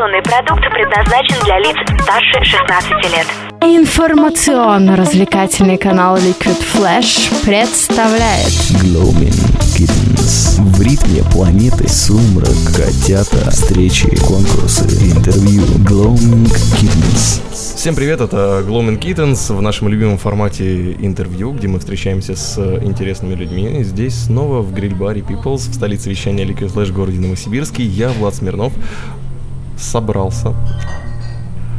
Информационный продукт предназначен для лиц старше 16 лет. Информационно-развлекательный канал Liquid Flash представляет Glowing Kittens. В ритме планеты сумрак, котята, встречи, конкурсы, интервью. Glowing Kittens. Всем привет, это Glowman Kittens в нашем любимом формате интервью, где мы встречаемся с интересными людьми. Здесь снова в гриль-баре Peoples, в столице вещания Liquid Flash городе Новосибирске. Я, Влад Смирнов, собрался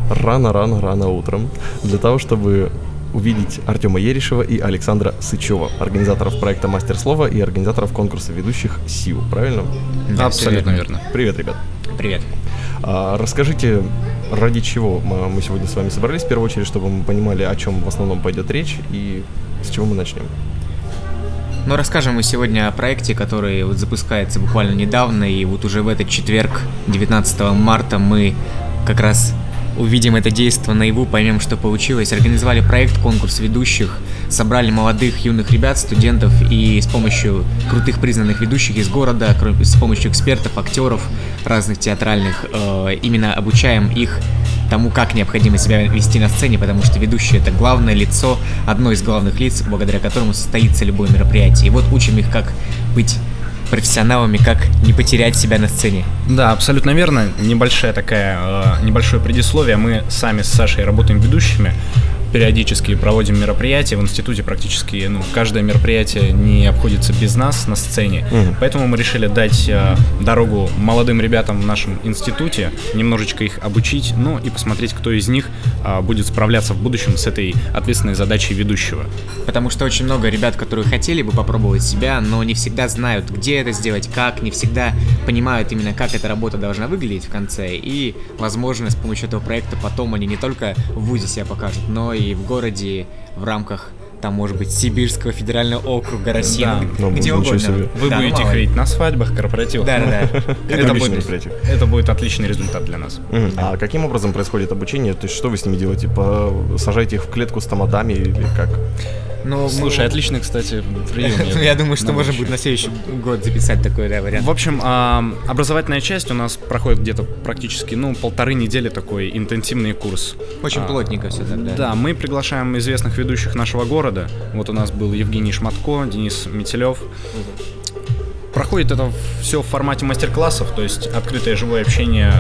рано-рано-рано утром для того, чтобы увидеть Артема Ерешева и Александра Сычева, организаторов проекта Мастер Слова и организаторов конкурса ведущих СИУ, правильно? Да, Абсолютно верно. Привет, ребят. Привет. А, расскажите, ради чего мы мы сегодня с вами собрались, в первую очередь, чтобы мы понимали, о чем в основном пойдет речь и с чего мы начнем. Ну, расскажем мы сегодня о проекте, который вот запускается буквально недавно, и вот уже в этот четверг, 19 марта, мы как раз увидим это действие наяву, поймем, что получилось. Организовали проект, конкурс ведущих, собрали молодых, юных ребят, студентов, и с помощью крутых признанных ведущих из города, с помощью экспертов, актеров разных театральных, э, именно обучаем их тому, как необходимо себя вести на сцене, потому что ведущий это главное лицо, одно из главных лиц, благодаря которому состоится любое мероприятие. И вот учим их, как быть профессионалами, как не потерять себя на сцене. Да, абсолютно верно. Небольшая такая, э, небольшое предисловие. Мы сами с Сашей работаем ведущими, периодически проводим мероприятия. В институте практически ну, каждое мероприятие не обходится без нас на сцене. Мгм. Поэтому мы решили дать э, дорогу молодым ребятам в нашем институте, немножечко их обучить, ну и посмотреть, кто из них э, будет справляться в будущем с этой ответственной задачей ведущего. Потому что очень много ребят, которые хотели бы попробовать себя, но не всегда знают, где это сделать, как, не всегда понимают именно, как эта работа должна выглядеть в конце. И, возможно, с помощью этого проекта потом они не только в ВУЗе себя покажут, но и в городе в рамках там, может быть, Сибирского федерального округа России, Да. ну, Ну, где ничего угодно. себе. Вы Да, ну, будете мало их видеть на свадьбах, корпоративах. Да, да, да. Это будет, мероприятия. это будет отличный результат для нас. А каким образом происходит обучение? То есть что вы с ними делаете? По... Сажаете их в клетку с тамадами или как? Мы- Слушай, отличный, кстати, прием. Ну, я думаю, что можно будет на следующий год записать такой да, вариант. В общем, а, образовательная часть у нас проходит где-то практически, ну, полторы недели такой интенсивный курс. Очень А, плотненько все тогда. Да, мы приглашаем известных ведущих нашего города. Вот у нас был Евгений Шматко, Денис Метелев. Проходит это все в формате мастер-классов, то есть открытое живое общение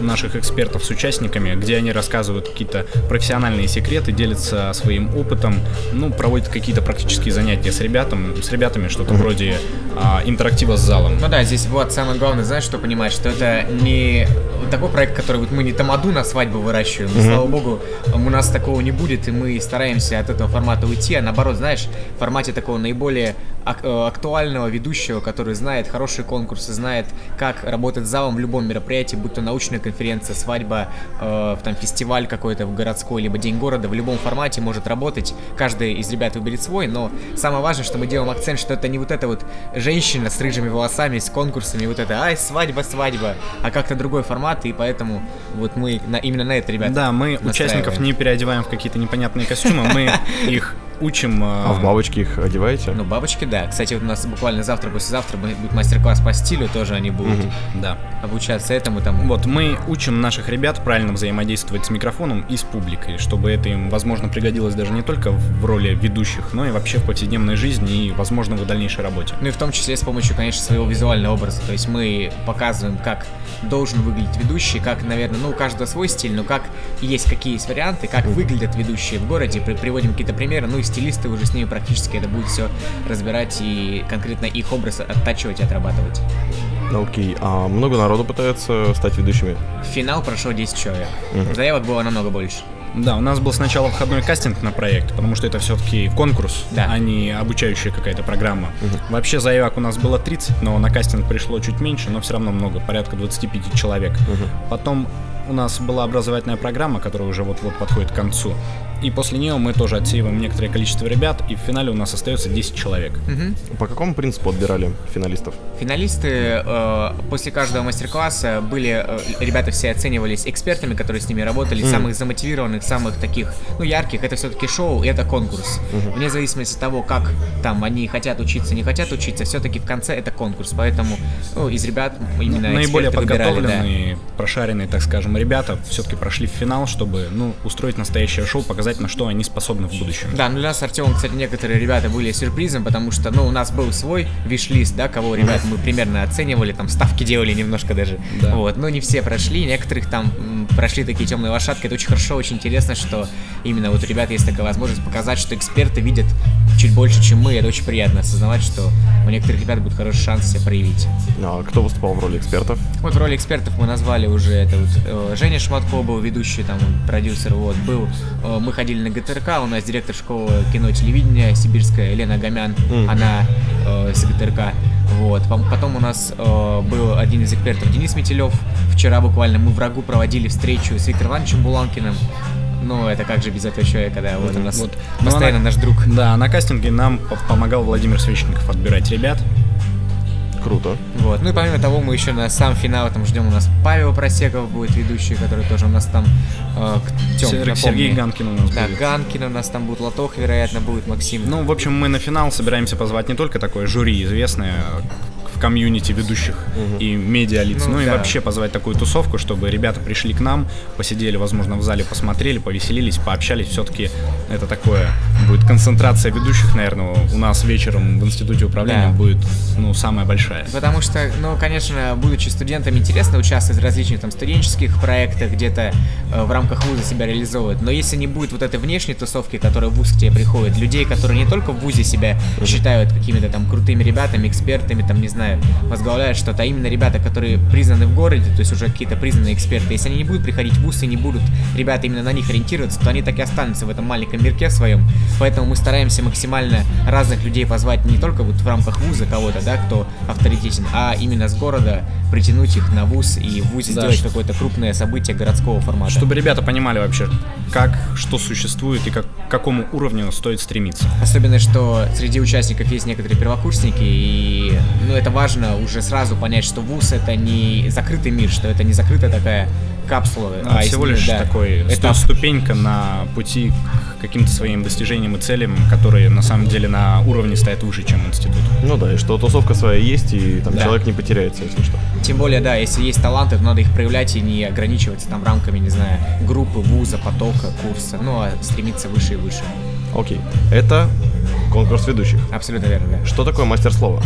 наших экспертов с участниками, где они рассказывают какие-то профессиональные секреты, делятся своим опытом, ну, проводят какие-то практические занятия с, ребятам, с ребятами, что-то вроде а, интерактива с залом. Ну да, здесь вот самое главное, знаешь, что понимать, что это не такой проект, который вот мы не тамаду на свадьбу выращиваем, и, слава богу, у нас такого не будет, и мы стараемся от этого формата уйти, а наоборот, знаешь, в формате такого наиболее актуального ведущего, который знает хорошие конкурсы, знает, как работать залом в любом мероприятии, будь то научная конференция, свадьба, э, там фестиваль какой-то в городской, либо День города, в любом формате может работать. Каждый из ребят выберет свой, но самое важное, что мы делаем акцент, что это не вот эта вот женщина с рыжими волосами, с конкурсами, вот это, ай, свадьба, свадьба, а как-то другой формат, и поэтому вот мы на, именно на это, ребят, Да, мы участников не переодеваем в какие-то непонятные костюмы, мы их учим... А в бабочки их одеваете? Ну, бабочки, да. Кстати, вот у нас буквально завтра, послезавтра будет мастер-класс по стилю, тоже они будут Да. обучаться этому там. Вот, мы учим наших ребят правильно взаимодействовать с микрофоном и с публикой, чтобы это им, возможно, пригодилось даже не только в роли ведущих, но и вообще в повседневной жизни и, возможно, в дальнейшей работе. Ну и в том числе с помощью, конечно, своего визуального образа. То есть мы показываем, как должен выглядеть ведущий, как, наверное, ну, у каждого свой стиль, но как есть какие есть варианты, как выглядят ведущие в городе, при- приводим какие-то примеры, ну и стилисты уже с ними практически это будет все разбирать и конкретно их образ оттачивать и отрабатывать. Ну, Окей, а много народу пытается стать ведущими? В финал прошло 10 человек. Мгм. Заявок было намного больше. Да, у нас был сначала входной кастинг на проект, потому что это все-таки конкурс, Да. а не обучающая какая-то программа. Вообще заявок у нас было 30, но на кастинг пришло чуть меньше, но все равно много, порядка 25 человек. Потом у нас была образовательная программа, которая уже вот-вот подходит к концу. И после нее мы тоже отсеиваем некоторое количество ребят, и в финале у нас остается 10 человек. Мгм. По какому принципу отбирали финалистов? Финалисты э, после каждого мастер-класса были, э, ребята все оценивались экспертами, которые с ними работали, самых замотивированных, самых таких, ну, ярких. Это все-таки шоу, и это конкурс. Вне зависимости от того, как там они хотят учиться, не хотят учиться, все-таки в конце это конкурс. Поэтому ну, из ребят именно Наиболее эксперты выбирали, да. подготовленные, прошаренные, так скажем, ребята все-таки прошли в финал, чтобы ну, устроить настоящее шоу, показать, на что они способны в будущем. Да, ну для нас с Артемом, кстати, некоторые ребята были сюрпризом, потому что, ну, у нас был свой виш-лист, да, кого ребят мы примерно оценивали, там ставки делали немножко даже. Да. Вот, но не все прошли, некоторых там прошли такие темные лошадки. Это очень хорошо, очень интересно, что именно вот у ребят есть такая возможность показать, что эксперты видят чуть больше, чем мы. Это очень приятно осознавать, что у некоторых ребят будет хороший шанс себя проявить. А кто выступал в роли экспертов? Вот в роли экспертов мы назвали уже это вот э, Женя Шматко был ведущий, там продюсер, вот был. э, мы ходили на ГТРК, у нас директор школы кино и телевидения сибирская Лена Гомян, Мгм. она э, с ГТРК. Вот. Потом у нас э, был один из экспертов Денис Метелев. Вчера буквально мы врагу проводили встречу с Виктором Ивановичем Буланкиным. Ну, это как же без этого человека, да, вот у нас Вот. Ну, постоянно она- наш друг. Да, на кастинге нам по- помогал Владимир Свечников отбирать ребят. Круто. Вот. Ну и помимо того, мы еще на сам финал там ждем у нас Павел Просеков будет ведущий, который тоже у нас там э, к- Тём, Сер- напомни. Сергей Ганкин у нас Да, будет. Ганкин у нас там будет, Лотох, вероятно, будет, Максим. Ну, в общем, мы на финал собираемся позвать не только такое жюри известное комьюнити ведущих и медиалиц, Ну, ну, и да. вообще позвать такую тусовку, чтобы ребята пришли к нам, посидели, возможно, в зале, посмотрели, повеселились, пообщались. Все-таки это такое будет концентрация ведущих, наверное, у нас вечером в институте управления Да. будет, ну, самая большая. Потому что, ну, конечно, будучи студентом, интересно участвовать в различных там студенческих проектах, где-то э, в рамках вуза себя реализовывать. Но если не будет вот этой внешней тусовки, которая в вуз к тебе приходит, людей, которые не только в вузе себя считают какими-то там крутыми ребятами, экспертами, там, не знаю, возглавляют что-то, а именно ребята, которые признаны в городе, то есть уже какие-то признанные эксперты, если они не будут приходить в вуз и не будут ребята именно на них ориентироваться, то они так и останутся в этом маленьком мирке своем. Поэтому мы стараемся максимально разных людей позвать не только вот в рамках вуза кого-то, да, кто авторитетен, а именно с города притянуть их на вуз и в вузе Да, сделать что- какое-то крупное событие городского формата. Чтобы ребята понимали вообще, как, что существует и как, к какому уровню стоит стремиться. Особенно, что среди участников есть некоторые первокурсники, и ну, это важно уже сразу понять, что вуз это не закрытый мир, что это не закрытая такая капсула, а из всего лишь да, такой это сту- ступенька на пути к каким-то своим достижениям и целям, которые на самом деле на уровне стоят выше, чем институт. Ну да, и что тусовка своя есть, и там Да. человек не потеряется, если что. Тем более, да, если есть таланты, то надо их проявлять и не ограничиваться там рамками, не знаю, группы, вуза, потока, курса, ну а стремиться выше и выше. Окей. Это конкурс ведущих. Абсолютно верно, да. Что такое мастер слова?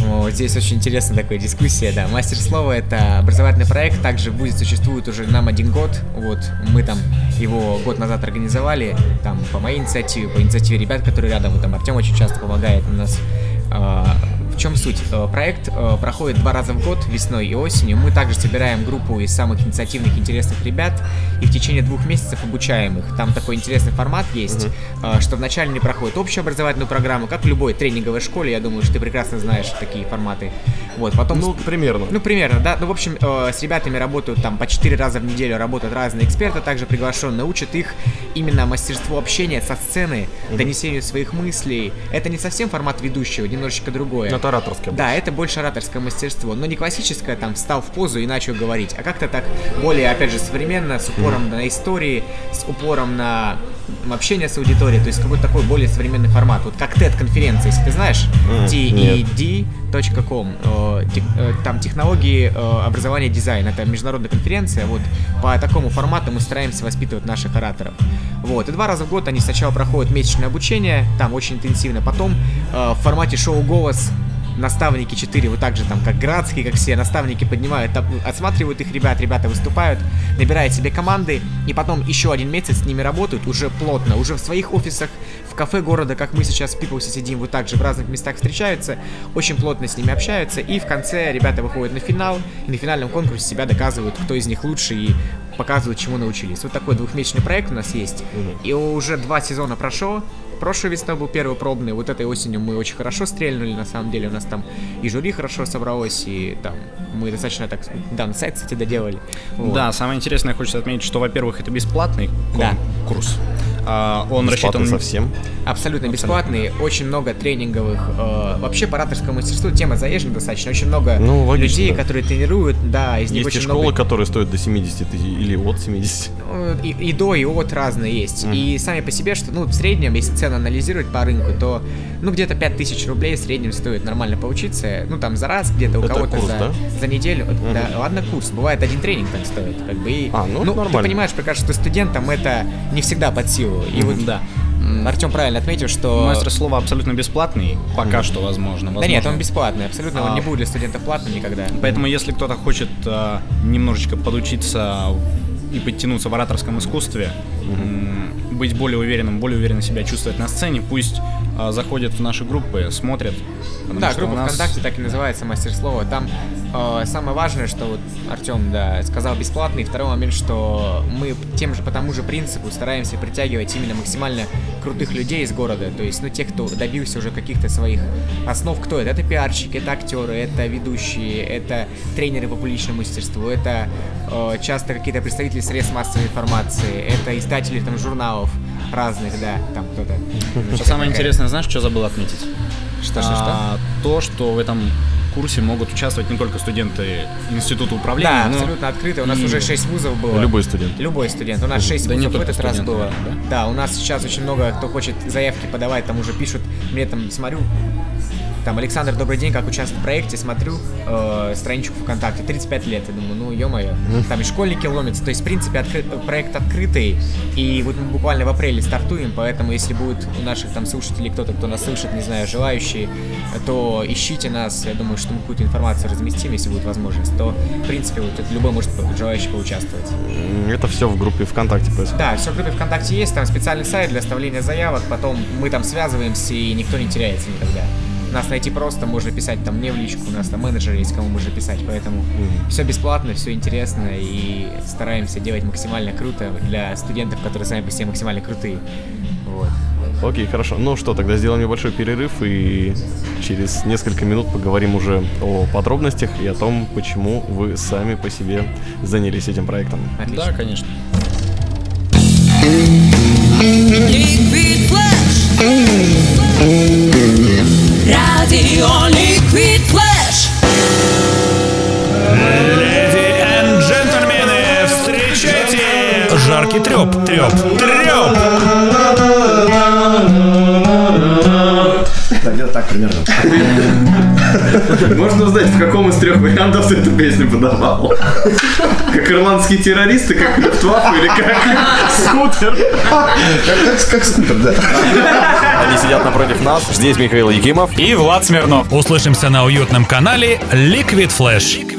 Вот здесь очень интересная такая дискуссия, да. Мастер слова это образовательный проект, также будет существует уже нам один год. Вот мы там его год назад организовали, там по моей инициативе, по инициативе ребят, которые рядом, там Артем очень часто помогает у нас. Чем суть? Э, Проект э, проходит два раза в год, весной и осенью. Мы также собираем группу из самых инициативных, интересных ребят и в течение двух месяцев обучаем их. Там такой интересный формат есть, э, что вначале не проходит общую образовательную программу, как в любой тренинговой школе, я думаю, что ты прекрасно знаешь такие форматы. Вот, потом... Ну, примерно. Ну, примерно, да. Ну, в общем, э, с ребятами работают там по 4 раза в неделю, работают разные эксперты, также приглашенные, учат их именно мастерству общения со сцены, донесению своих мыслей. Это не совсем формат ведущего, немножечко другое. Это ораторское. Да, это больше ораторское мастерство, но не классическое, там, встал в позу и начал говорить, а как-то так более, опять же, современно, с упором на истории, с упором на общение с аудиторией, то есть какой-то такой более современный формат. Вот как TED-конференция, если ты знаешь, М, TED.com, э, тех- э, там технологии э, образования и дизайна, это международная конференция, вот по такому формату мы стараемся воспитывать наших ораторов. Вот, и два раза в год они сначала проходят месячное обучение, там очень интенсивно, потом э, в формате шоу «Голос» наставники 4, вот так же там, как Градский, как все, наставники поднимают, отсматривают их ребят, ребята выступают, набирают себе команды, и потом еще один месяц с ними работают уже плотно, уже в своих офисах, в кафе города, как мы сейчас в Пиплсе сидим, вот так же в разных местах встречаются, очень плотно с ними общаются, и в конце ребята выходят на финал, и на финальном конкурсе себя доказывают, кто из них лучше, и показывают, чему научились. Вот такой двухмесячный проект у нас есть, и уже два сезона прошло, Прошлой весной был первый пробный, вот этой осенью мы очень хорошо стрельнули, на самом деле у нас там и жюри хорошо собралось, и там мы достаточно так, да, на сайт, кстати, доделали. Вот. Да, самое интересное, хочется отметить, что, во-первых, это бесплатный Да. конкурс, А, Он Бесплатно рассчитан совсем. Абсолютно бесплатный, очень много тренинговых. э, вообще по ораторскому мастерству тема заезжена достаточно. Очень много Ну, логично, людей, да. которые тренируют, да, из них Есть и очень школы, много которые стоят до 70 тысяч или от 70. Ну, И, и до, и от разные есть. И сами по себе, что, ну, в среднем, если цены анализировать по рынку, то, ну, где-то 5000 рублей в среднем стоит нормально поучиться. Ну, там, за раз где-то у кого-то за, да? за неделю. Да, ладно, курс. Бывает, один тренинг так стоит. Как бы, и, А, ну, ты нормально. понимаешь прекрасно, что студентам это не всегда под силу. И вот, Да. Артем правильно отметил, что... Мастер слова абсолютно бесплатный, пока что возможно. Да нет, Возможно, он бесплатный, абсолютно, он А. не будет для студентов платным никогда. Поэтому, если кто-то хочет а, немножечко подучиться и подтянуться в ораторском искусстве, м, быть более уверенным, более уверенно себя чувствовать на сцене, пусть заходят в наши группы, смотрят. Да, группа нас- ВКонтакте так и называется мастер слова. Там э, самое важное, что вот Артем, да, сказал бесплатный. Второй момент, что мы тем же по тому же принципу стараемся притягивать именно максимально крутых людей из города. То есть, ну, тех, кто добился уже каких-то своих основ. Кто это? Это пиарщики, это актеры, это ведущие, это тренеры по публичному мастерству, это э, часто какие-то представители средств массовой информации, это издатели там журналов разных, да, там кто-то. Что самое интересное, знаешь, что забыл отметить? Что, что, что? А, то, что в этом курсе могут участвовать не только студенты Института управления, Да, но абсолютно открыто. У нас и- уже 6 вузов было. Любой студент. Любой студент. У нас 6 Да не вузов в этот раз студенты, было. да? Да, у нас сейчас очень много кто хочет заявки подавать, там уже пишут, мне там смотрю, там, Александр, добрый день, как участвует в проекте, смотрю э, страничку ВКонтакте, 35 лет, я думаю, ну, ё-моё, там и школьники ломятся, то есть, в принципе, откры- проект открытый, и вот мы буквально в апреле стартуем, поэтому, если будет у наших там слушателей кто-то, кто нас слышит, не знаю, желающие, то ищите нас, я думаю, что мы какую-то информацию разместим, если будет возможность, то, в принципе, вот это любой может желающий поучаствовать. Это все в группе ВКонтакте происходит. Да, все в группе ВКонтакте есть, там специальный сайт для оставления заявок, потом мы там связываемся, и никто не теряется никогда. Нас найти просто, можно писать там мне в личку, у нас там менеджер есть, кому можно писать, поэтому все бесплатно, все интересно, и стараемся делать максимально круто для студентов, которые сами по себе максимально крутые. Вот. Окей, хорошо. Ну что, тогда сделаем небольшой перерыв и через несколько минут поговорим уже о подробностях и о том, почему вы сами по себе занялись этим проектом. Отлично. Да, конечно. Liquid Flash. Radio Liquid Flash. Леди и джентльмены, встречайте! Жаркий треп, треп, треп! Так примерно. Можно узнать, в каком из трех вариантов ты эту песню подавал? Как ирландские террористы, как Люфтваффе или как скутер? Как, скутер, да. Они сидят напротив нас. Здесь Михаил Якимов. И Влад Смирнов. Услышимся на уютном канале. Liquid Flash.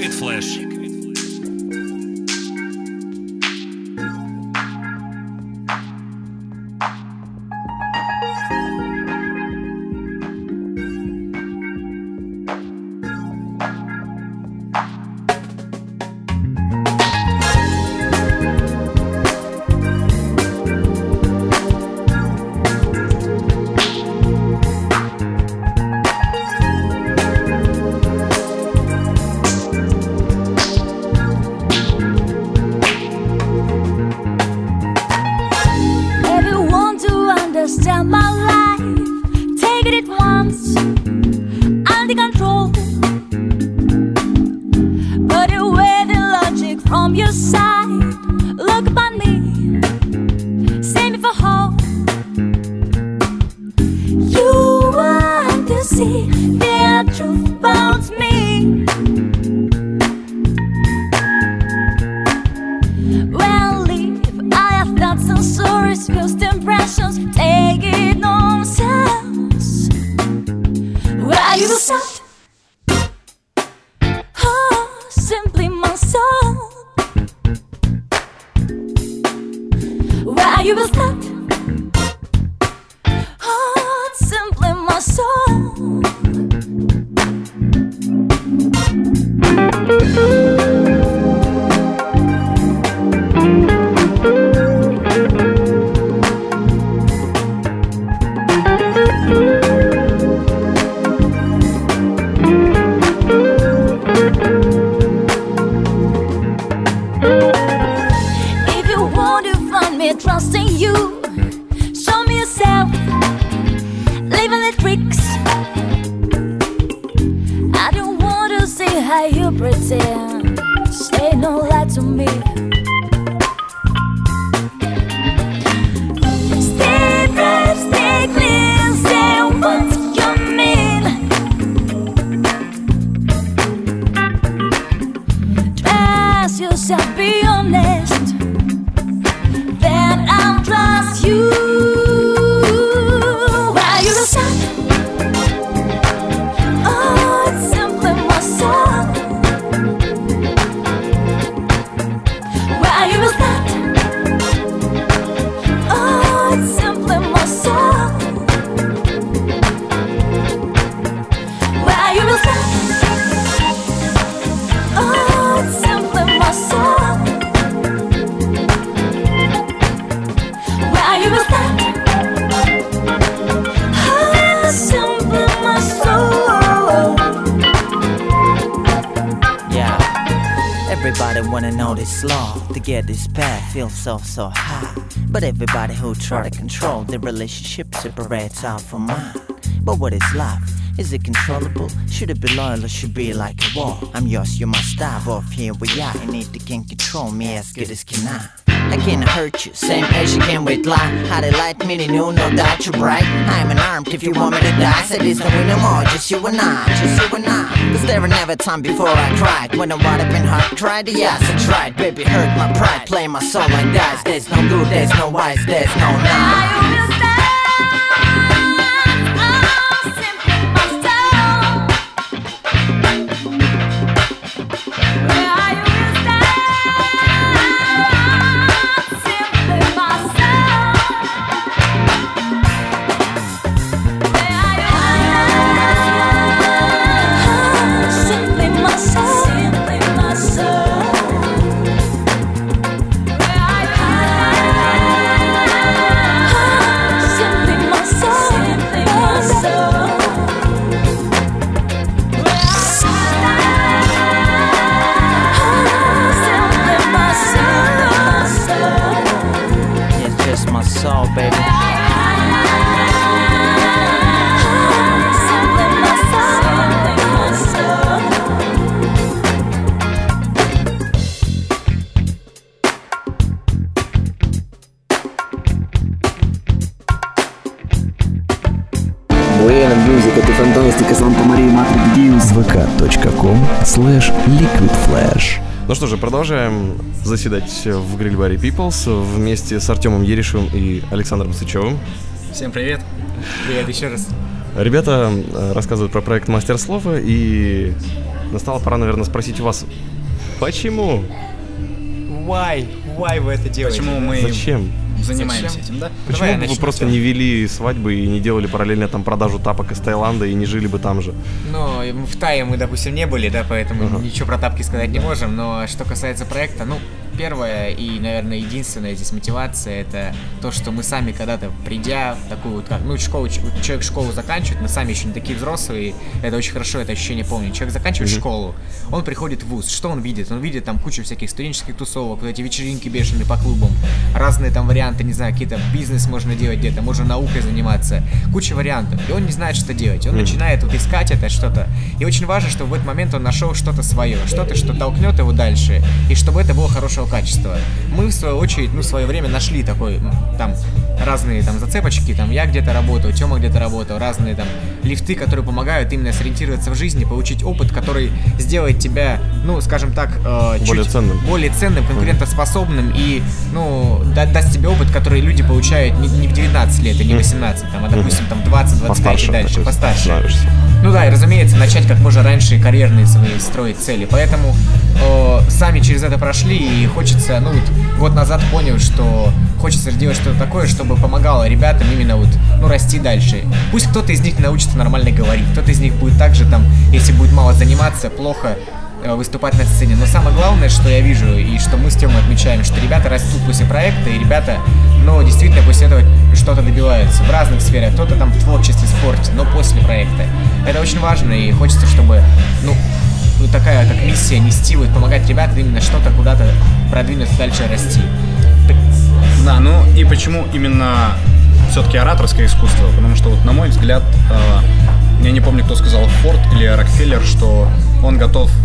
comes. So so high. But everybody who try to control the relationship separates out from mine. But what is life? Is it controllable? Should it be loyal or should be like a war? I'm yours, you must dive off here we are. Need to can control me as good as can I. I can't hurt you, same as you can with lie. How they light me, they knew no doubt you're bright. I'm unarmed if you want me to die. Said there's no way no more, just you and I, just you and I. Cause there were never time before I cried. When I would have been hard, tried, yes, I tried. Baby, hurt my pride, play my soul like dice. There's no good, there's no wise, there's no nine. Санта Мария, Матрик Дьюс. vk.com slash liquid flash. Ну что же, продолжаем заседать в гриль-баре People's вместе с Артемом Ерышевым и Александром Сычевым. Всем привет. Привет еще раз. Ребята э, рассказывают про проект Мастер Слова, и настала пора, наверное, спросить у вас, почему? Why? Why вы это делаете? Почему мы Зачем? Занимаемся Зачем? этим, да? Почему Давай бы вы просто не вели свадьбы и не делали параллельно там продажу тапок из Таиланда и не жили бы там же? Ну, в Тае мы, допустим, не были, да, поэтому Ага. ничего про тапки сказать не можем. Но что касается проекта, ну, первая и, наверное, единственная здесь мотивация это то, что мы сами когда-то придя в такую вот как, ну, школу, человек школу заканчивает, мы сами еще не такие взрослые, это очень хорошо, это ощущение помню. Человек заканчивает школу, он приходит в вуз, что он видит? Он видит там кучу всяких студенческих тусовок, вот эти вечеринки бешеные по клубам, разные там варианты, не знаю, какие-то бизнес можно делать где-то, можно наукой заниматься, куча вариантов, и он не знает, что делать, он начинает вот искать это что-то, и очень важно, чтобы в этот момент он нашел что-то свое, что-то, что толкнет его дальше, и чтобы это было хорошего качества. Мы, в свою очередь, ну, в свое время нашли такой, там, разные там зацепочки, там, я где-то работал, Тёма где-то работал, разные там лифты, которые помогают именно сориентироваться в жизни, получить опыт, который сделает тебя, ну, скажем так, э, чуть Более ценным. более ценным, конкурентоспособным и, ну, да- даст тебе опыт, который люди получают не, не в 19 лет и не 18, там, а, допустим, там 20-25 Постарше и дальше, постарше. становишься. Ну да, и разумеется, начать как можно раньше карьерные свои строить цели. Поэтому э, сами через это прошли, и хочется, ну вот год назад понял, что хочется сделать что-то такое, чтобы помогало ребятам именно вот, ну, расти дальше. Пусть кто-то из них научится нормально говорить, кто-то из них будет также там, если будет мало заниматься, плохо выступать на сцене. Но самое главное, что я вижу и что мы с Тёмой отмечаем, что ребята растут после проекта, и ребята, ну, действительно после этого что-то добиваются в разных сферах. Кто-то там в творчестве, спорте, но после проекта. Это очень важно, и хочется, чтобы, ну, такая как миссия нести, вот помогать ребятам именно что-то куда-то продвинуться дальше расти. Да, ну и почему именно все-таки ораторское искусство? Потому что, вот, на мой взгляд, э, я не помню, кто сказал, Форд или Рокфеллер, что он готов э,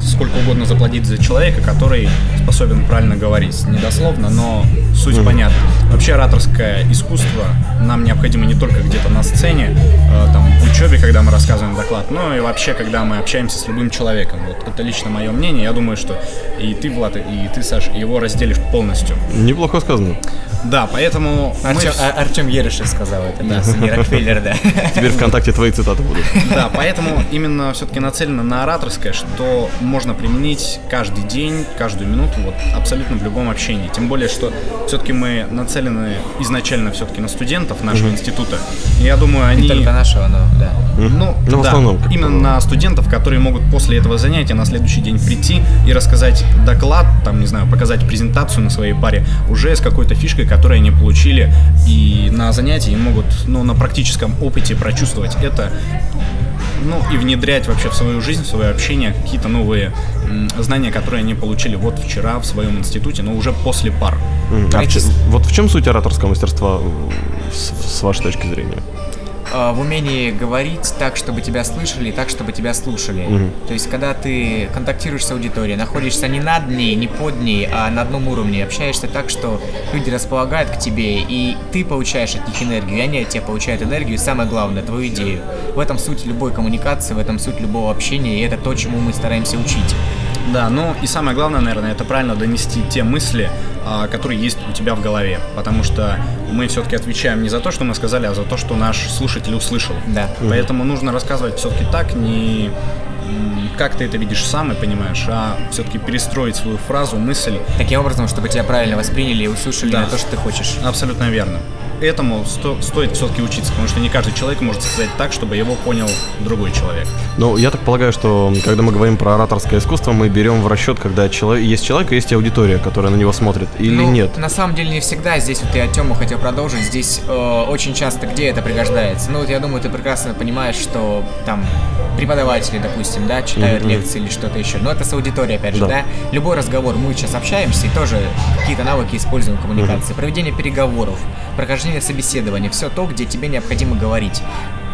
сколько угодно заплатить за человека, который способен правильно говорить. Недословно, но суть понятна. Вообще ораторское искусство нам необходимо не только где-то на сцене, э, там, в учебе, когда мы рассказываем доклад, но и вообще, когда мы общаемся с любым человеком. Вот это лично мое мнение. Я думаю, что и ты, Влад, и ты, Саш, его разделишь полностью. Неплохо сказано. Да, поэтому мы Артем, А- Артем Ерешев сказал это, да, не Рокфеллер, да. Теперь ВКонтакте твои цитаты будут. Да, поэтому именно все-таки нацелено на ораторское, что можно применить каждый день, каждую минуту, вот абсолютно в любом общении. Тем более, что все-таки мы нацелены изначально все-таки на студентов нашего института. И я думаю, они... Не только нашего, но да. Ну, Ну, в да, основном, как именно на студентов, которые могут после этого занятия на следующий день прийти и рассказать доклад, там, не знаю, показать презентацию на своей паре уже с какой-то фишкой, которую они получили, и на занятии могут, ну, на практическом опыте прочувствовать это, ну, и внедрять вообще в свою жизнь, в свое общение какие-то новые знания, которые они получили вот вчера в своем институте, но уже после пар. М, а в вот в чем суть ораторского мастерства с, с вашей точки зрения? А, в умении говорить так, чтобы тебя слышали, и так, чтобы тебя слушали. Мгм. То есть, когда ты контактируешь с аудиторией, находишься не над ней, не под ней, а на одном уровне, общаешься так, что люди располагают к тебе, и ты получаешь от них энергию, и они от тебя получают энергию, и самое главное, твою идею. В этом суть любой коммуникации, в этом суть любого общения, и это то, чему мы стараемся учить. Да, ну и самое главное, наверное, это правильно донести те мысли, а, которые есть у тебя в голове. Потому что мы все-таки отвечаем не за то, что мы сказали, а за то, что наш слушатель услышал. Да. Поэтому нужно рассказывать все-таки так, не как ты это видишь сам и понимаешь, а все-таки перестроить свою фразу, мысль. Таким образом, чтобы тебя правильно восприняли и услышали Да. на то, что ты хочешь. Абсолютно верно. Этому сто- стоит все-таки учиться, потому что не каждый человек может сказать так, чтобы его понял другой человек. Ну, я так полагаю, что когда мы говорим про ораторское искусство, мы берем в расчет, когда человек, есть человек и есть аудитория, которая на него смотрит, или Ну, нет? На самом деле не всегда. Здесь вот я Тему хотел продолжить. Здесь э, очень часто где это пригождается. Ну вот я думаю, ты прекрасно понимаешь, что там преподаватели, допустим, да, читают Мгм. лекции или что-то еще. Но это с аудиторией, опять же, Да. да. Любой разговор, мы сейчас общаемся и тоже какие-то навыки используем в коммуникации. Проведение переговоров, прохождение собеседования, все то, где тебе необходимо говорить.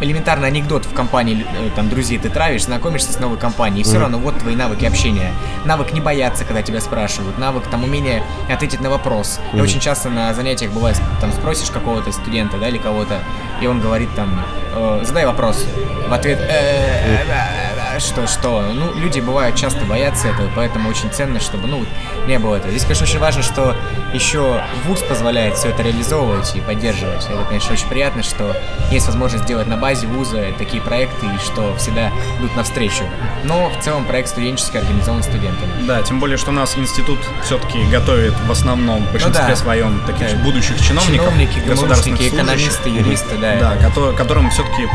Элементарный анекдот в компании э, там друзей ты травишь, знакомишься с новой компанией, и все Мгм. равно вот твои навыки общения. Навык не бояться, когда тебя спрашивают, навык там умение ответить на вопрос. И Мгм. очень часто на занятиях бывает, там спросишь какого-то студента, да, или кого-то, и он говорит там, э, задай вопрос. В ответ, «Э, э, э, что, что? Ну, люди бывают часто боятся этого, поэтому очень ценно, чтобы, ну, не было этого. Здесь, конечно, очень важно, что еще ВУЗ позволяет все это реализовывать и поддерживать. Это, конечно, очень приятно, что есть возможность сделать на базе ВУЗа такие проекты, и что всегда идут навстречу. Но в целом проект студенческий организован студентами. Да, тем более, что у нас институт все-таки готовит в основном, в большинстве Ну да. своем, таких Да. будущих чиновников, Чиновники, служащих. экономисты, юристы, да. Да, кото- которым все-таки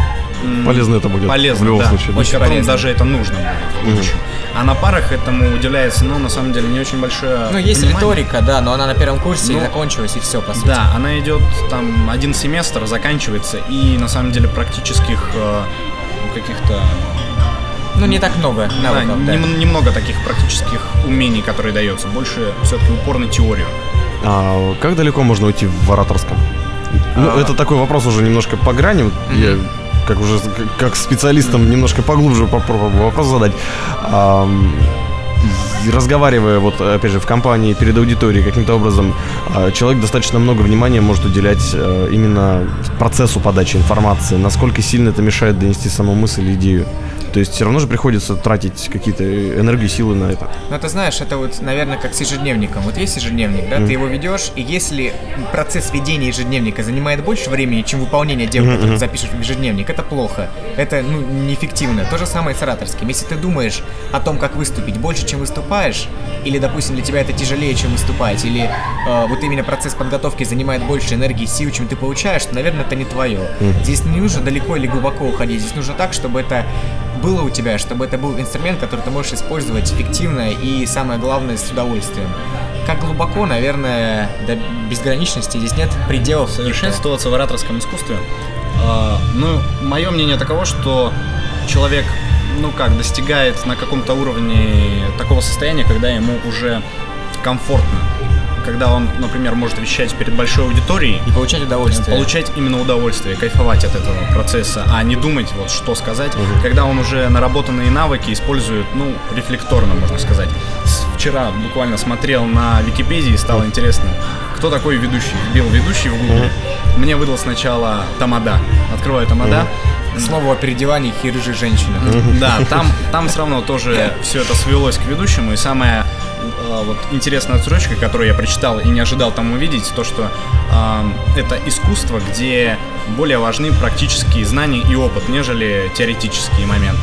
Полезно это будет Полезно, в любом да. случае, да. Очень полезно. даже это нужно будет будущем. А на парах этому уделяется, ну, на самом деле, не очень большое Ну, есть внимание. риторика, да, но она на первом курсе Ну, и закончилась, и все, по сути. Да, она идет там один семестр, заканчивается, и на самом деле практических э, ну, каких-то Ну, не так много да, навыков, да. нем- немного таких практических умений, которые дается. Больше все-таки упор на теорию. А как далеко можно уйти в ораторском? Ну, А. это такой вопрос уже немножко по грани. Вот Я как уже как- специалистом немножко поглубже попробую вопрос задать. Разговаривая вот опять же в компании перед аудиторией каким-то образом а, человек достаточно много внимания может уделять э, именно процессу подачи информации насколько сильно это мешает донести саму мысль идею то есть все равно же приходится тратить какие-то энергии силы на это Ну, ты знаешь, это вот, наверное, как с ежедневником. Вот есть ежедневник, да, Мгм. ты его ведешь, и если процесс ведения ежедневника занимает больше времени, чем выполнение дел, Мгм, которые ты запишешь в ежедневник, это плохо. Это, ну, неэффективно. То же самое с ораторским. Если ты думаешь о том, как выступить больше, чем выступаешь, или, допустим, для тебя это тяжелее, чем выступать, или э, вот именно процесс подготовки занимает больше энергии сил, чем ты получаешь, то, наверное, это не твое. Мгм. Здесь не нужно далеко или глубоко уходить. Здесь нужно так, чтобы это было у тебя, чтобы это был инструмент, который ты можешь использовать эффективно и, самое главное, с удовольствием. Как глубоко, наверное, до безграничности здесь нет пределов. Совершенствоваться в ораторском искусстве. А, ну, мое мнение таково, что человек, ну как, достигает на каком-то уровне такого состояния, когда ему уже комфортно. Когда он, например, может вещать перед большой аудиторией. И получать удовольствие. Получать именно удовольствие, кайфовать от этого процесса, а не думать, вот что сказать, когда он уже наработанные навыки использует, ну, рефлекторно, можно сказать. Вчера буквально смотрел на Википедии, стало интересно, кто такой ведущий. Вбил ведущий в Google. Мне выдал сначала Тамада. Открываю Тамада. Слово о переодевании и рыжей женщины. Да, там, там все равно тоже все это свелось к ведущему. И самая э, вот интересная строчка, которую я прочитал и не ожидал там увидеть, то, что э, это искусство, где более важны практические знания и опыт, нежели теоретические моменты.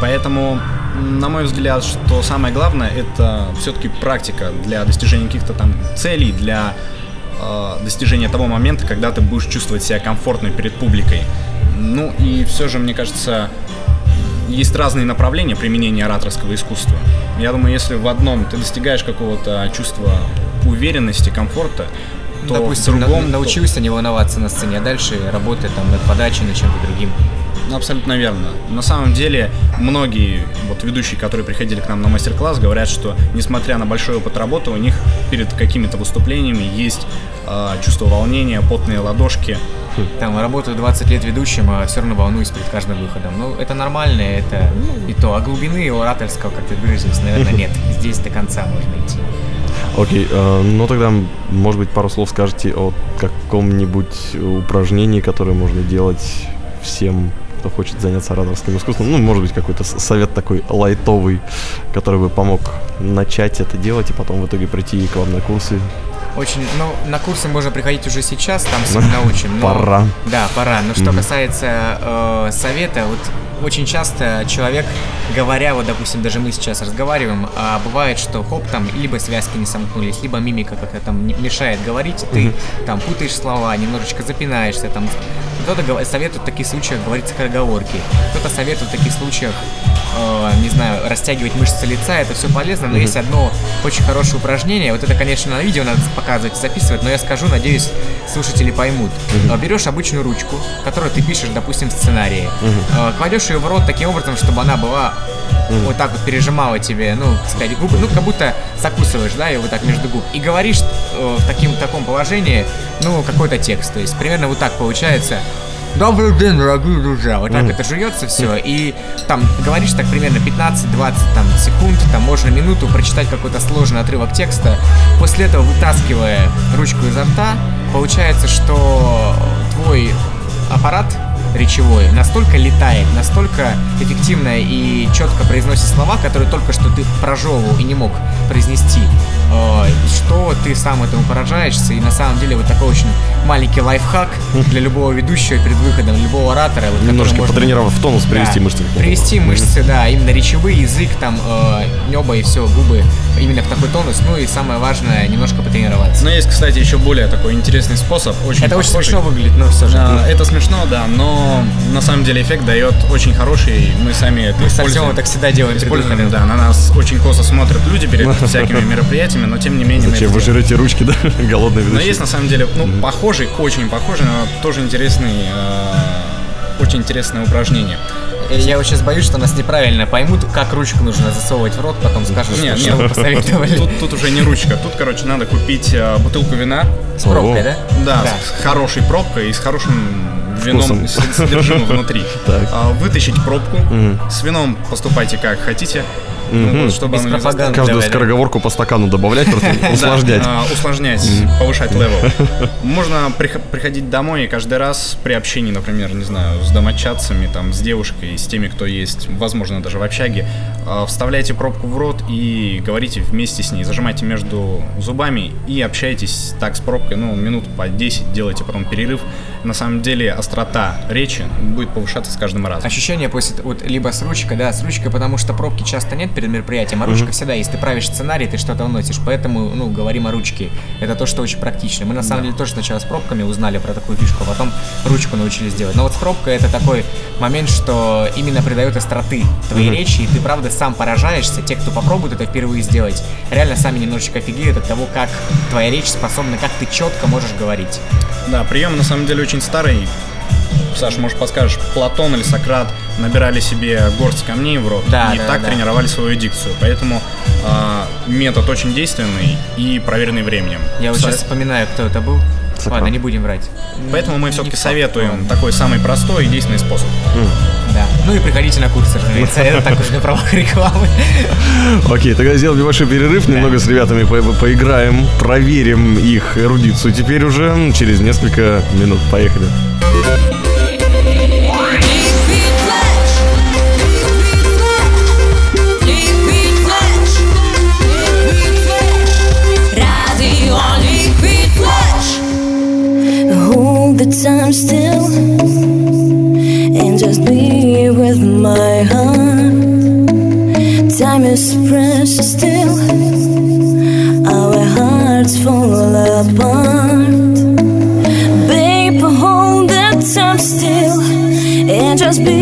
Поэтому, м, на мой взгляд, что самое главное, это все-таки практика для достижения каких-то там целей, для э, достижения того момента, когда ты будешь чувствовать себя комфортно перед публикой. Ну и все же, мне кажется, есть разные направления применения ораторского искусства. Я думаю, если в одном ты достигаешь какого-то чувства уверенности, комфорта, то Допустим, в другом... научился не волноваться на сцене, а дальше работать там над подачей, над чем-то другим. Абсолютно верно. На самом деле, многие вот ведущие, которые приходили к нам на мастер-класс, говорят, что несмотря на большой опыт работы, у них перед какими-то выступлениями есть э, чувство волнения, потные ладошки. Там работаю 20 лет ведущим, а все равно волнуюсь перед каждым выходом. Ну, это нормально, это и то. А глубины ораторского, как ты выразился, наверное, нет. Здесь до конца можно идти. Окей, э, ну тогда, может быть, пару слов скажете о каком-нибудь упражнении, которое можно делать всем, кто хочет заняться ораторским искусством. Ну, может быть, какой-то совет такой лайтовый, который бы помог начать это делать и потом в итоге прийти к вам на курсы. Очень, ну, на курсы можно приходить уже сейчас, там всему научим. но- Пора. Да, пора. Но что касается э, совета, вот очень часто человек, говоря, вот, допустим, даже мы сейчас разговариваем, а бывает, что хоп, там, либо связки не сомкнулись, либо мимика как-то там мешает говорить, ты там путаешь слова, немножечко запинаешься, там. Кто-то советует в таких случаях говорить скороговорки, кто-то советует в таких случаях, э, не знаю, растягивать мышцы лица, это все полезно, но Мгм. есть одно очень хорошее упражнение, вот это, конечно, на видео надо показывать, записывать, но я скажу, надеюсь, слушатели поймут. Мгм. Э, Берешь обычную ручку, которую ты пишешь, допустим, в сценарии, Мгм. э, кладешь ее в рот таким образом, чтобы она была Мгм. вот так вот пережимала тебе, ну, так сказать, губы, ну, как будто закусываешь, да, ее вот так между губ, и говоришь э, в таким, таком положении, ну, какой-то текст, то есть примерно вот так получается. Добрый день, дорогие друзья. Вот так Мгм. это жуется все. И там говоришь так примерно 15-20 там, секунд, там можно минуту прочитать какой-то сложный отрывок текста. После этого вытаскивая ручку изо рта, получается, что твой аппарат речевой настолько летает, настолько эффективно и четко произносит слова, которые только что ты прожевывал и не мог произнести, э, что ты сам этому поражаешься. И на самом деле вот такой очень маленький лайфхак для любого ведущего перед выходом, любого оратора. вот, который Немножко можно- потренировав тонус, привести Да, мышцы. Привести мышцы, да, именно речевые, язык, там, э, небо и все, губы, именно в такой тонус. Ну и самое важное, немножко потренироваться. Но есть, кстати, еще более такой интересный способ. Очень Это очень похожий. смешно выглядит, но все же. А, это смешно, да, но на самом деле эффект дает очень хороший. Мы сами это Мы с используем. Артемом так всегда делаем Используем, да, на нас очень косо смотрят люди перед всякими мероприятиями, но тем не менее мы Зачем это вы жрете ручки, да? Голодные Но ведущие. есть на самом деле, ну, похожий, очень похожий, но тоже интересный, э, очень интересное упражнение. Э, Я вот сейчас боюсь, что нас неправильно поймут, как ручку нужно засовывать в рот, потом скажут, что, Нет, что нет, вы посоветовали. Тут, тут уже не ручка, тут, короче, надо купить э, бутылку вина. С пробкой, да? Да, Да. с хорошей пробкой и с хорошим вином, Вкусом. с содержимым внутри. А, Вытащить пробку, с вином поступайте как хотите, Ну, вот, чтобы Без пропаганды. Каждую скороговорку по стакану добавлять, просто усложнять. а, усложнять, повышать level. Можно прих- приходить домой и каждый раз при общении, например, не знаю, с домочадцами, там, с девушкой, с теми, кто есть, возможно, даже в общаге, а, вставляйте пробку в рот и говорите вместе с ней, зажимайте между зубами и общайтесь так с пробкой, ну, минут по 10, делайте потом перерыв. На самом деле острота речи будет повышаться с каждым разом. Ощущение после вот либо с ручкой, да, с ручкой, потому что пробки часто нет перед мероприятием, а ручка всегда есть. Ты правишь сценарий, ты что-то вносишь, поэтому, ну, говорим о ручке. Это то, что очень практично. Мы на самом деле тоже сначала с пробками узнали про такую фишку, а потом ручку научились делать. Но вот с пробкой это такой момент, что именно придает остроты твоей речи, и ты правда сам поражаешься. Те, кто попробует это впервые сделать, реально сами немножечко офигеют от того, как твоя речь способна, как ты четко можешь говорить. Да, прием на самом деле очень старый. Саш, может подскажешь, Платон или Сократ набирали себе горсть камней в рот Да, и да, так да. тренировали свою дикцию. Поэтому а, метод очень действенный и проверенный временем. Я вот Со- сейчас вспоминаю, кто это был. Ладно, не будем врать. Поэтому мы все-таки советуем такой самый простой и действенный способ. Да. Ну и приходите на курсы, разумеется. Это так уж на правах рекламы. Окей, тогда сделаем небольшой перерыв, немного с ребятами по- по- поиграем, проверим их эрудицию теперь уже через несколько минут. Поехали. Time still and just be with my heart. Time is precious still, still and just be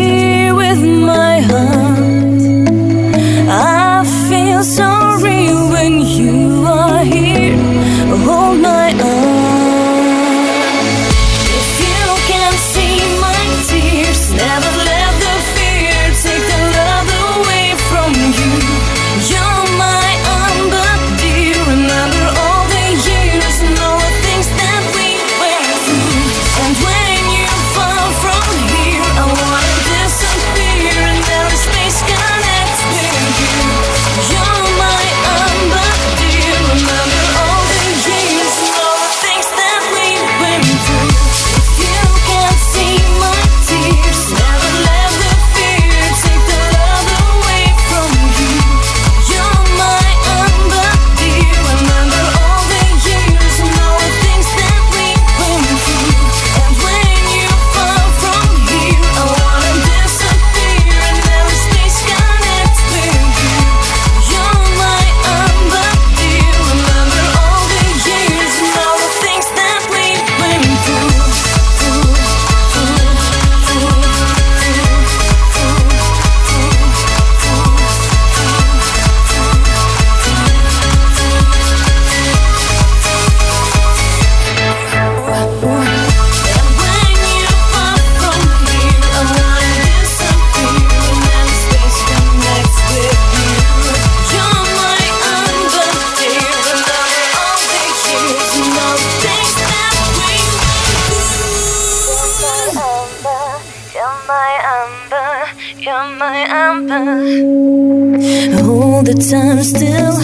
Hold the time still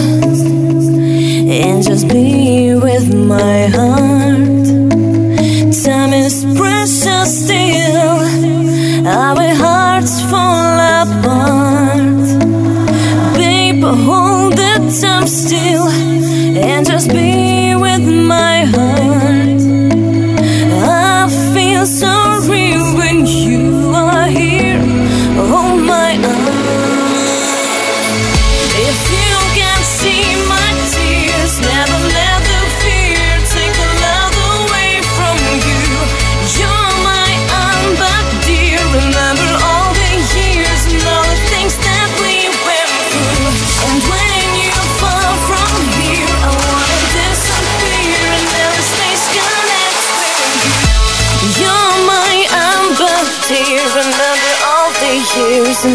and just be with my heart.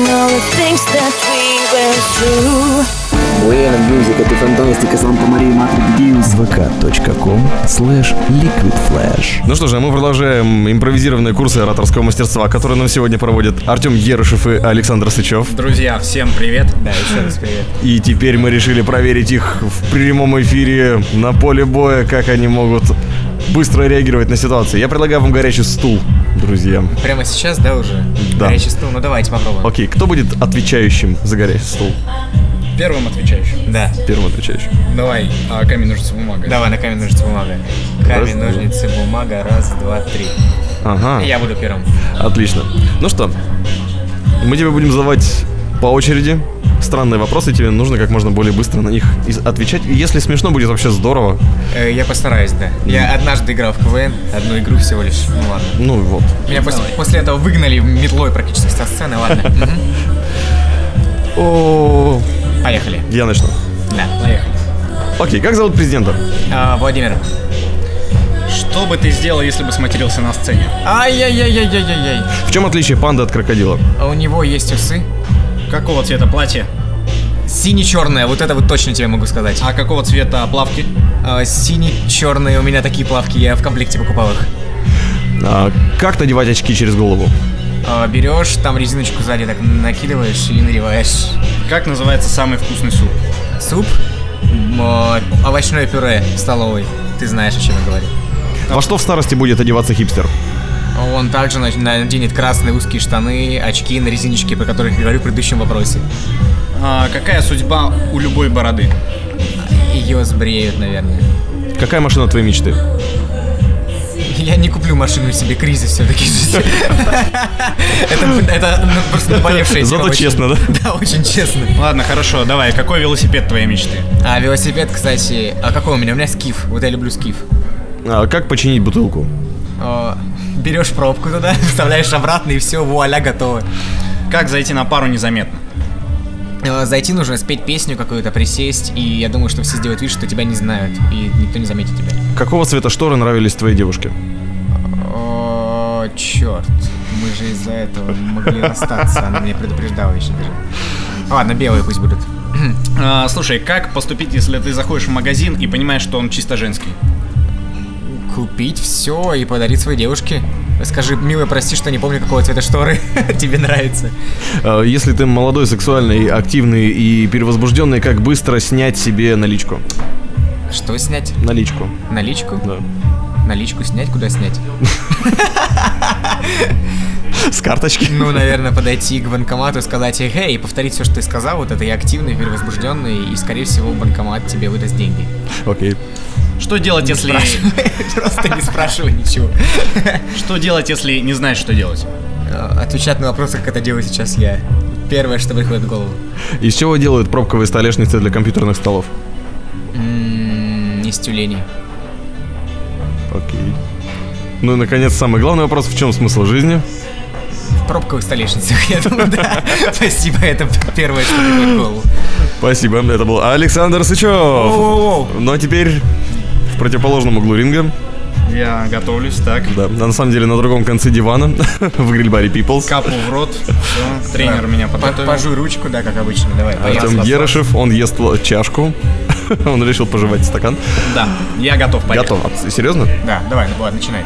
And all the things that we went through. Уэйна Music, это фантастика vk.com slash. Ну что же, а мы продолжаем импровизированные курсы ораторского мастерства, которые нам сегодня проводят Артем Ерышев и Александр Сычев. Друзья, всем привет. Да, еще раз привет. И теперь мы решили проверить их в прямом эфире на поле боя, как они могут быстро реагировать на ситуации. Я предлагаю вам горячий стул, друзья. Прямо сейчас, да, уже? Да. Горячий стул. Ну давайте попробуем. Окей, кто будет отвечающим за горячий стул? Первым отвечающим. Да. Первым отвечающим. Давай, а, камень, ножницы, бумага. Давай на камень, ножницы, бумага. Камень, ножницы, бумага. Раз, два, три. Ага. И Я буду первым. Отлично. Ну что, мы тебе будем задавать по очереди странные вопросы, тебе нужно как можно более быстро на них отвечать. Если смешно, будет вообще здорово. Э, Я постараюсь, да. Я однажды играл в КВН, одну игру всего лишь. Ну ладно. Ну вот. Меня после, после этого выгнали метлой практически со сцены, ладно. Поехали. я начну. Да, поехали. Окей, как зовут президента? А, Владимир, Что Что бы ты сделал, если бы сматерился на сцене? Ай-яй-яй-яй-яй-яй. В чем отличие панды от крокодила? А у него есть усы. Какого цвета платье? Сине-черное, вот это вот точно тебе могу сказать. А какого цвета плавки? А, Сине-черные у меня такие плавки, я в комплекте покупал их. А, как надевать очки через голову? А, Берешь, там резиночку сзади так накидываешь и надеваешь. Как называется самый вкусный суп? Суп, м, а, овощное пюре в столовой. Ты знаешь, о чем я говорю. Во что в старости будет одеваться хипстер? Он также на- наденет красные узкие штаны, очки на резиночке, про которых я говорю в предыдущем вопросе. А, какая судьба у любой бороды? Ее сбреют, наверное. Какая машина твоей мечты? Я не куплю машину себе, кризис все-таки. Это, это ну, просто наболевшая Зато очень. честно, да? Да, очень честно. Ладно, хорошо, давай. Какой велосипед твоей мечты? А велосипед, кстати, а какой у меня? У меня скиф. Вот я люблю скиф. А, как починить бутылку? Берешь пробку туда, вставляешь обратно и все, вуаля, готово. Как зайти на пару незаметно? Э, Зайти нужно, спеть песню какую-то, присесть, и я думаю, что все сделают вид, что тебя не знают, и никто не заметит тебя. Какого цвета шторы нравились твоей девушке? О, черт. Мы же из-за этого могли расстаться, она меня предупреждала еще даже. Ладно, белые пусть будут. А, слушай, как поступить, если ты заходишь в магазин и понимаешь, что он чисто женский? Купить все и подарить своей девушке. Скажи, милая, прости, что не помню, какого цвета шторы тебе нравится. А, Если ты молодой, сексуальный, активный и перевозбужденный, как быстро снять себе наличку? Что снять? Наличку. Наличку? Да. Наличку снять? Куда снять? С карточки. Ну, наверное, подойти к банкомату и сказать, эй, и повторить все, что ты сказал, вот это я активный, перевозбужденный, и, скорее всего, банкомат тебе выдаст деньги. Окей. Что делать, если... Просто не спрашивай ничего. Что делать, если не знаешь, что делать? Э, Отвечать на вопросы, как это делаю сейчас я. Первое, что приходит в голову. Из чего делают пробковые столешницы для компьютерных столов? Из тюленей. Окей. Ну и, наконец, самый главный вопрос. В чем смысл жизни? В пробковых столешницах, я думаю, да. Спасибо, это первое, что приходит в голову. Спасибо. Это был Александр Сычев. Ну а теперь противоположном углу ринга. Я готовлюсь, так. Да, на самом деле на другом конце дивана в гриль-баре Peoples. Капу в рот. Всё, тренер меня По- подготовил. Пожуй ручку, да, как обычно. Давай, поехали. Артем Ерышев, он ест чашку. Он решил пожевать стакан. Да, я готов, поехали. Готов. А, Серьезно? Да, давай, ну ладно, начинай.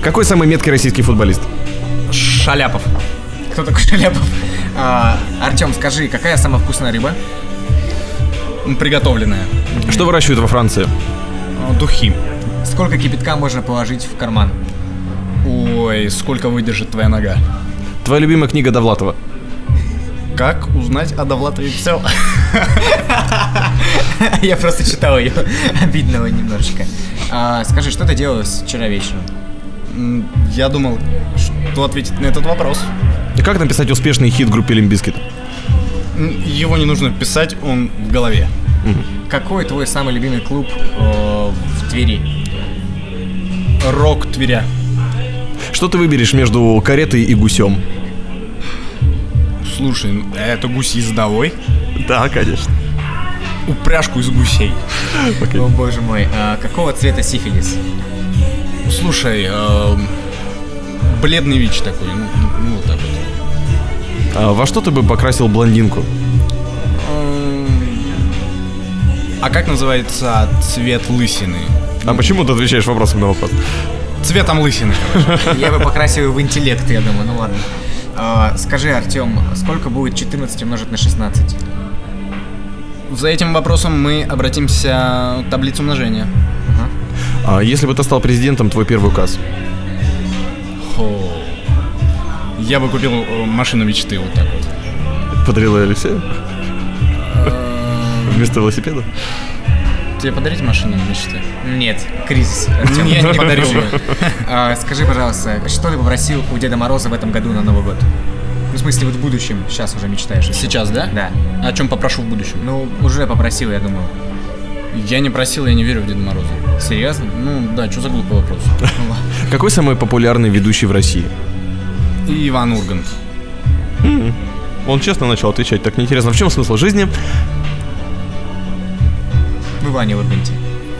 Какой самый меткий российский футболист? Шаляпов. Кто такой Шаляпов? А, Артем, скажи, какая самая вкусная рыба? М, Приготовленная. Что выращивают во Франции? Э, Духи. Сколько кипятка можно положить в карман? Ой, сколько выдержит твоя нога? Твоя любимая книга Довлатова? Как узнать о Довлатове все? Я просто читал ее. Обидного немножечко. А, скажи, что ты делал с- вчера вечером? Я думал, что ответить на этот вопрос. И как написать успешный хит группе Limp Bizkit? Его не нужно писать, он в голове. Какой твой самый любимый клуб э, в Твери? Рок Тверя. Что ты выберешь между каретой и гусем? Слушай, ну, это гусь ездовой. Да, конечно. Упряжку из гусей. О боже мой, а какого цвета сифилис? Слушай, эм, бледный ВИЧ такой, ну, ну, вот так вот. А во что ты бы покрасил блондинку? А как называется цвет лысины? А почему ты отвечаешь вопросом на вопрос? Цветом лысины, короче. Я бы покрасил его в интеллект, я думаю, ну ладно. А, скажи, Артем, сколько будет 14 умножить на 16? За этим вопросом мы обратимся к таблице умножения. А если бы ты стал президентом, твой первый указ? Хо. Я бы купил э, машину мечты вот так вот. Подарила Алексею? Вместо велосипеда? Тебе подарить машину мечты? Нет, кризис. Я не подарю ее. А, Скажи, пожалуйста, что ты попросил у Деда Мороза в этом году на Новый год? Ну, в смысле, вот в будущем, сейчас уже мечтаешь. Сейчас, да? Да. О чем попрошу в будущем? Ну, уже попросил, я думаю. Я не просил, я не верю в Деда Мороза. Серьезно? Ну да, что за глупый вопрос? Какой самый популярный ведущий в России? И Иван Ургант. Он честно начал отвечать, так неинтересно. В чем смысл жизни? В Иване Урганте.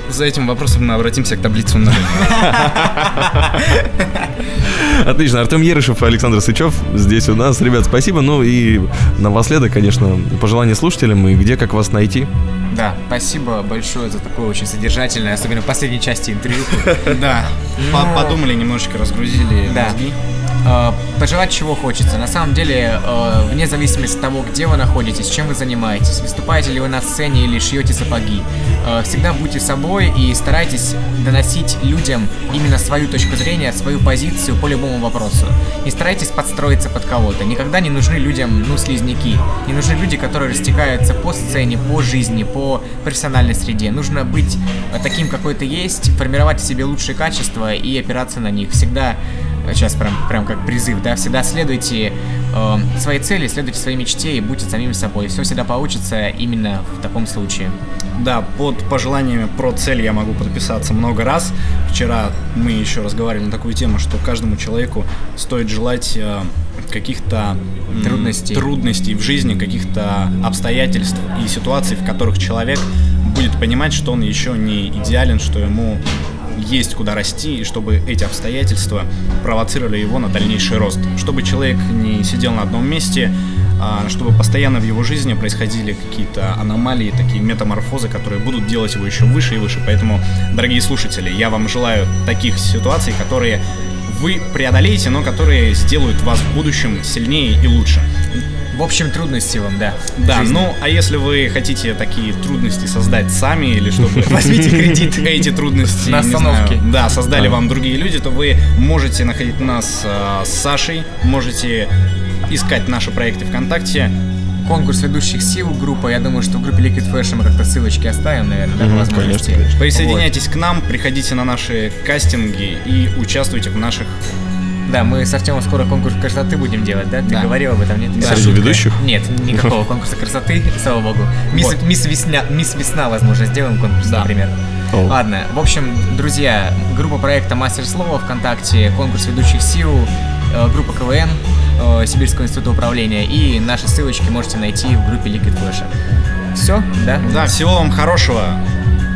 За этим вопросом мы обратимся к таблице умножения. Отлично. Артем Ерышев и Александр Сычев здесь у нас. Ребят, спасибо. Ну и напоследок, конечно, пожелание слушателям и где, как вас найти. Да, спасибо большое за такое очень содержательное, особенно в последней части интервью. Да, по- подумали, немножечко разгрузили Да. мозги. Э, Пожелать чего хочется. На самом деле, э, вне зависимости от того, где вы находитесь, чем вы занимаетесь, выступаете ли вы на сцене или шьете сапоги, э, всегда будьте собой и старайтесь доносить людям именно свою точку зрения, свою позицию по любому вопросу. Не старайтесь подстроиться под кого-то. Никогда не нужны людям, ну, слизняки. Не нужны люди, которые растекаются по сцене, по жизни, по профессиональной среде. Нужно быть таким, какой ты есть, формировать в себе лучшие качества и опираться на них. Всегда сейчас прям, прям как призыв, да, всегда следуйте э, своей цели, следуйте своей мечте и будьте самим собой. Все всегда получится именно в таком случае. Да, под пожеланиями про цель я могу подписаться много раз. Вчера мы еще разговаривали на такую тему, что каждому человеку стоит желать э, каких-то м, Трудностей. трудностей в жизни, каких-то обстоятельств и ситуаций, в которых человек будет понимать, что он еще не идеален, что ему есть куда расти, и чтобы эти обстоятельства провоцировали его на дальнейший рост. Чтобы человек не сидел на одном месте, а, чтобы постоянно в его жизни происходили какие-то аномалии, такие метаморфозы, которые будут делать его еще выше и выше. Поэтому, дорогие слушатели, я вам желаю таких ситуаций, которые вы преодолеете, но которые сделают вас в будущем сильнее и лучше. В общем, трудности вам, да. Да, жизни. ну а если вы хотите такие трудности создать сами или чтобы Возьмите кредит. эти трудности На остановке. да, создали Да. вам другие люди, то вы можете находить нас э, с Сашей, можете искать наши проекты ВКонтакте. Конкурс ведущих сил группа. Я думаю, что в группе Liquid Flash мы как-то ссылочки оставим, наверное, да, возможности. конечно, конечно. Присоединяйтесь к нам, приходите на наши кастинги и участвуйте в наших Да, мы с Артемом скоро конкурс красоты будем делать, да? Ты Да. говорил об этом, нет? Да. Среди ведущих? Нет, никакого конкурса красоты, слава богу. Мисс, Вот. мисс, Весня, мисс Весна, возможно, сделаем конкурс, Да. например. О. Ладно, в общем, друзья, группа проекта Мастер Слова ВКонтакте, конкурс ведущих сил, э, группа КВН э, Сибирского института управления и наши ссылочки можете найти в группе Liquid Flash. Все, да? Да, всего вам хорошего.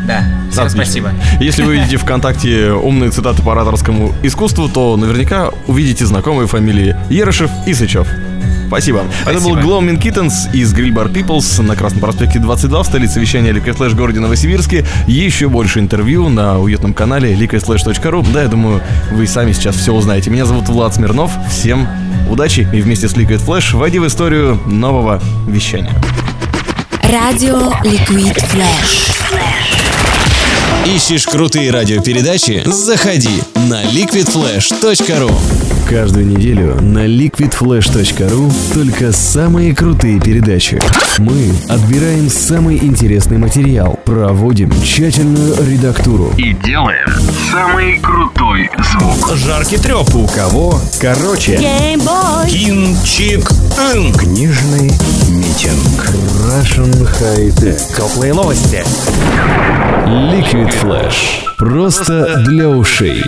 Да. Всем Отлично. спасибо. Если вы видите ВКонтакте умные цитаты по ораторскому искусству, то наверняка увидите знакомые фамилии Ерышев и Сычев. Спасибо. Это был Спасибо. Gloaming Kittens из Grill Bar Peoples на Красном проспекте 22 в столице вещания Liquid Flash в городе Новосибирске. Еще больше интервью на уютном канале liquidflash.ru. Да, я думаю, вы сами сейчас все узнаете. Меня зовут Влад Смирнов. Всем удачи и вместе с Liquid Flash войди в историю нового вещания. Радио Liquid Flash. Ищешь крутые радиопередачи? Заходи на liquidflash.ru Каждую неделю на liquidflash.ru только самые крутые передачи. Мы отбираем самый интересный материал, проводим тщательную редактуру. И делаем самый крутой звук. Жаркий треп. У кого короче. Кинчик. Книжный митинг. Russian High Tech. Теплые новости. Liquid Flash. Просто для ушей.